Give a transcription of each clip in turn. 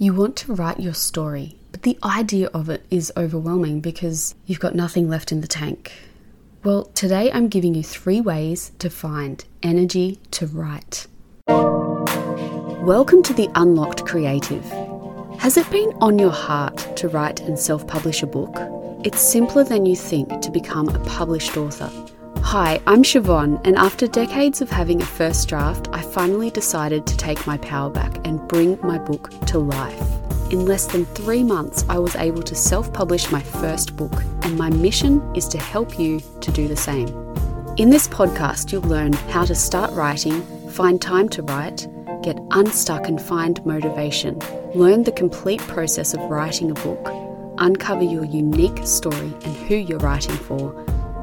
You want to write your story, but the idea of it is overwhelming because you've got nothing left in the tank. Well, today I'm giving you three ways to find energy to write. Welcome to the Unlocked Creative. Has it been on your heart to write and self publish a book? It's simpler than you think to become a published author. Hi, I'm Siobhan, and after decades of having a first draft, I finally decided to take my power back and bring my book to life. In less than three months, I was able to self publish my first book, and my mission is to help you to do the same. In this podcast, you'll learn how to start writing, find time to write, get unstuck and find motivation, learn the complete process of writing a book, uncover your unique story and who you're writing for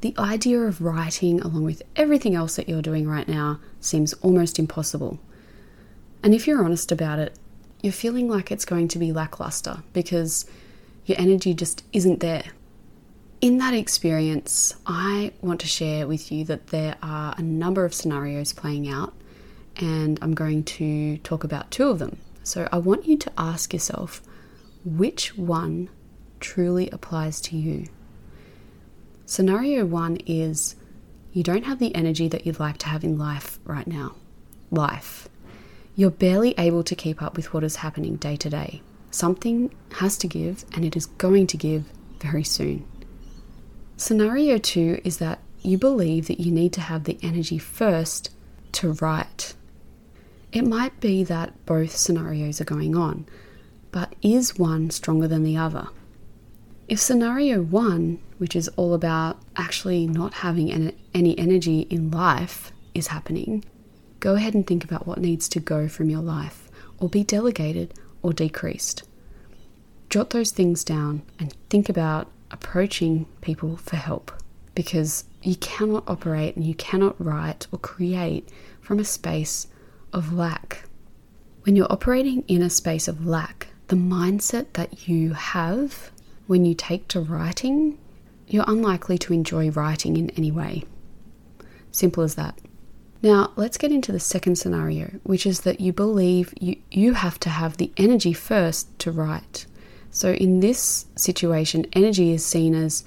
The idea of writing, along with everything else that you're doing right now, seems almost impossible. And if you're honest about it, you're feeling like it's going to be lackluster because your energy just isn't there. In that experience, I want to share with you that there are a number of scenarios playing out, and I'm going to talk about two of them. So I want you to ask yourself which one truly applies to you. Scenario one is you don't have the energy that you'd like to have in life right now. Life. You're barely able to keep up with what is happening day to day. Something has to give, and it is going to give very soon. Scenario two is that you believe that you need to have the energy first to write. It might be that both scenarios are going on, but is one stronger than the other? If scenario one, which is all about actually not having any energy in life, is happening, go ahead and think about what needs to go from your life, or be delegated or decreased. Jot those things down and think about approaching people for help because you cannot operate and you cannot write or create from a space of lack. When you're operating in a space of lack, the mindset that you have when you take to writing, you're unlikely to enjoy writing in any way. Simple as that. Now, let's get into the second scenario, which is that you believe you, you have to have the energy first to write. So, in this situation, energy is seen as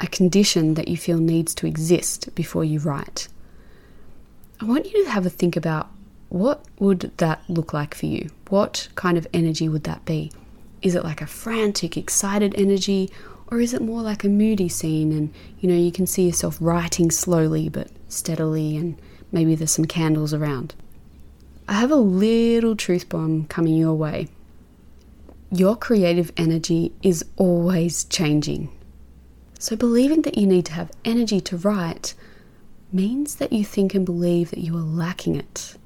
a condition that you feel needs to exist before you write. I want you to have a think about what would that look like for you? What kind of energy would that be? Is it like a frantic, excited energy, or is it more like a moody scene and you know you can see yourself writing slowly but steadily and maybe there's some candles around? I have a little truth bomb coming your way. Your creative energy is always changing. So, believing that you need to have energy to write means that you think and believe that you are lacking it.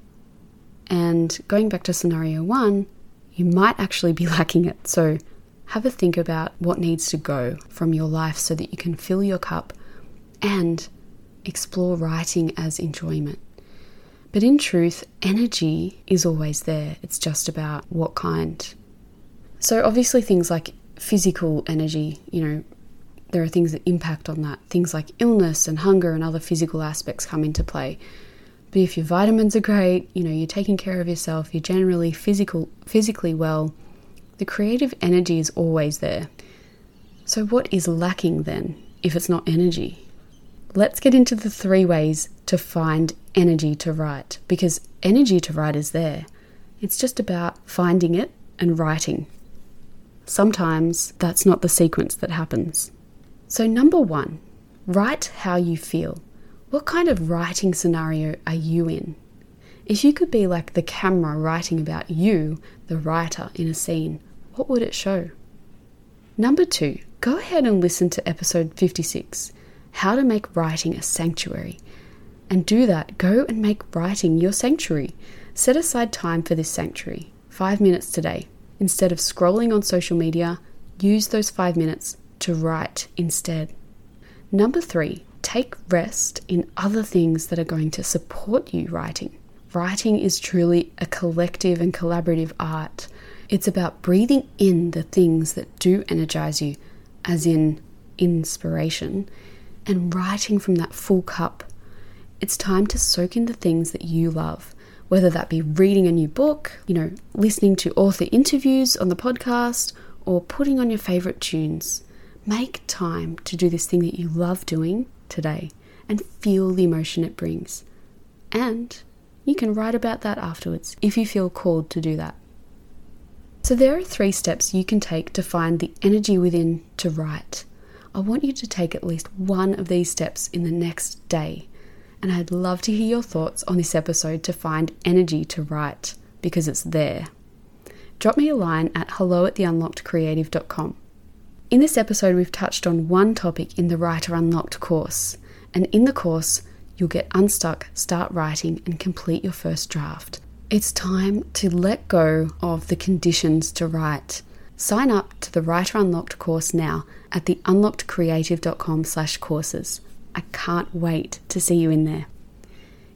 And going back to scenario one, you might actually be lacking it. So have a think about what needs to go from your life so that you can fill your cup and explore writing as enjoyment. But in truth, energy is always there. It's just about what kind. So, obviously, things like physical energy, you know, there are things that impact on that. Things like illness and hunger and other physical aspects come into play. But if your vitamins are great, you know, you're taking care of yourself, you're generally physical physically well, the creative energy is always there. So what is lacking then if it's not energy? Let's get into the three ways to find energy to write because energy to write is there. It's just about finding it and writing. Sometimes that's not the sequence that happens. So, number one, write how you feel. What kind of writing scenario are you in? If you could be like the camera writing about you, the writer, in a scene, what would it show? Number two, go ahead and listen to episode 56 How to Make Writing a Sanctuary. And do that. Go and make writing your sanctuary. Set aside time for this sanctuary, five minutes today. Instead of scrolling on social media, use those five minutes to write instead. Number three, take rest in other things that are going to support you writing. Writing is truly a collective and collaborative art. It's about breathing in the things that do energize you, as in inspiration, and writing from that full cup. It's time to soak in the things that you love, whether that be reading a new book, you know, listening to author interviews on the podcast, or putting on your favorite tunes. Make time to do this thing that you love doing today and feel the emotion it brings. And you can write about that afterwards if you feel called to do that. So, there are three steps you can take to find the energy within to write. I want you to take at least one of these steps in the next day. And I'd love to hear your thoughts on this episode to find energy to write because it's there. Drop me a line at hello at theunlockedcreative.com. In this episode, we've touched on one topic in the Writer Unlocked course, and in the course, you'll get unstuck, start writing, and complete your first draft. It's time to let go of the conditions to write. Sign up to the Writer Unlocked course now at the unlockedcreative.com slash courses. I can't wait to see you in there.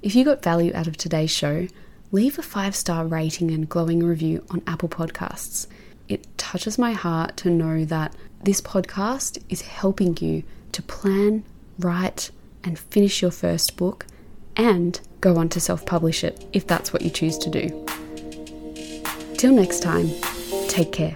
If you got value out of today's show, leave a five star rating and glowing review on Apple Podcasts. It touches my heart to know that this podcast is helping you to plan, write, and finish your first book and go on to self publish it if that's what you choose to do. Till next time, take care.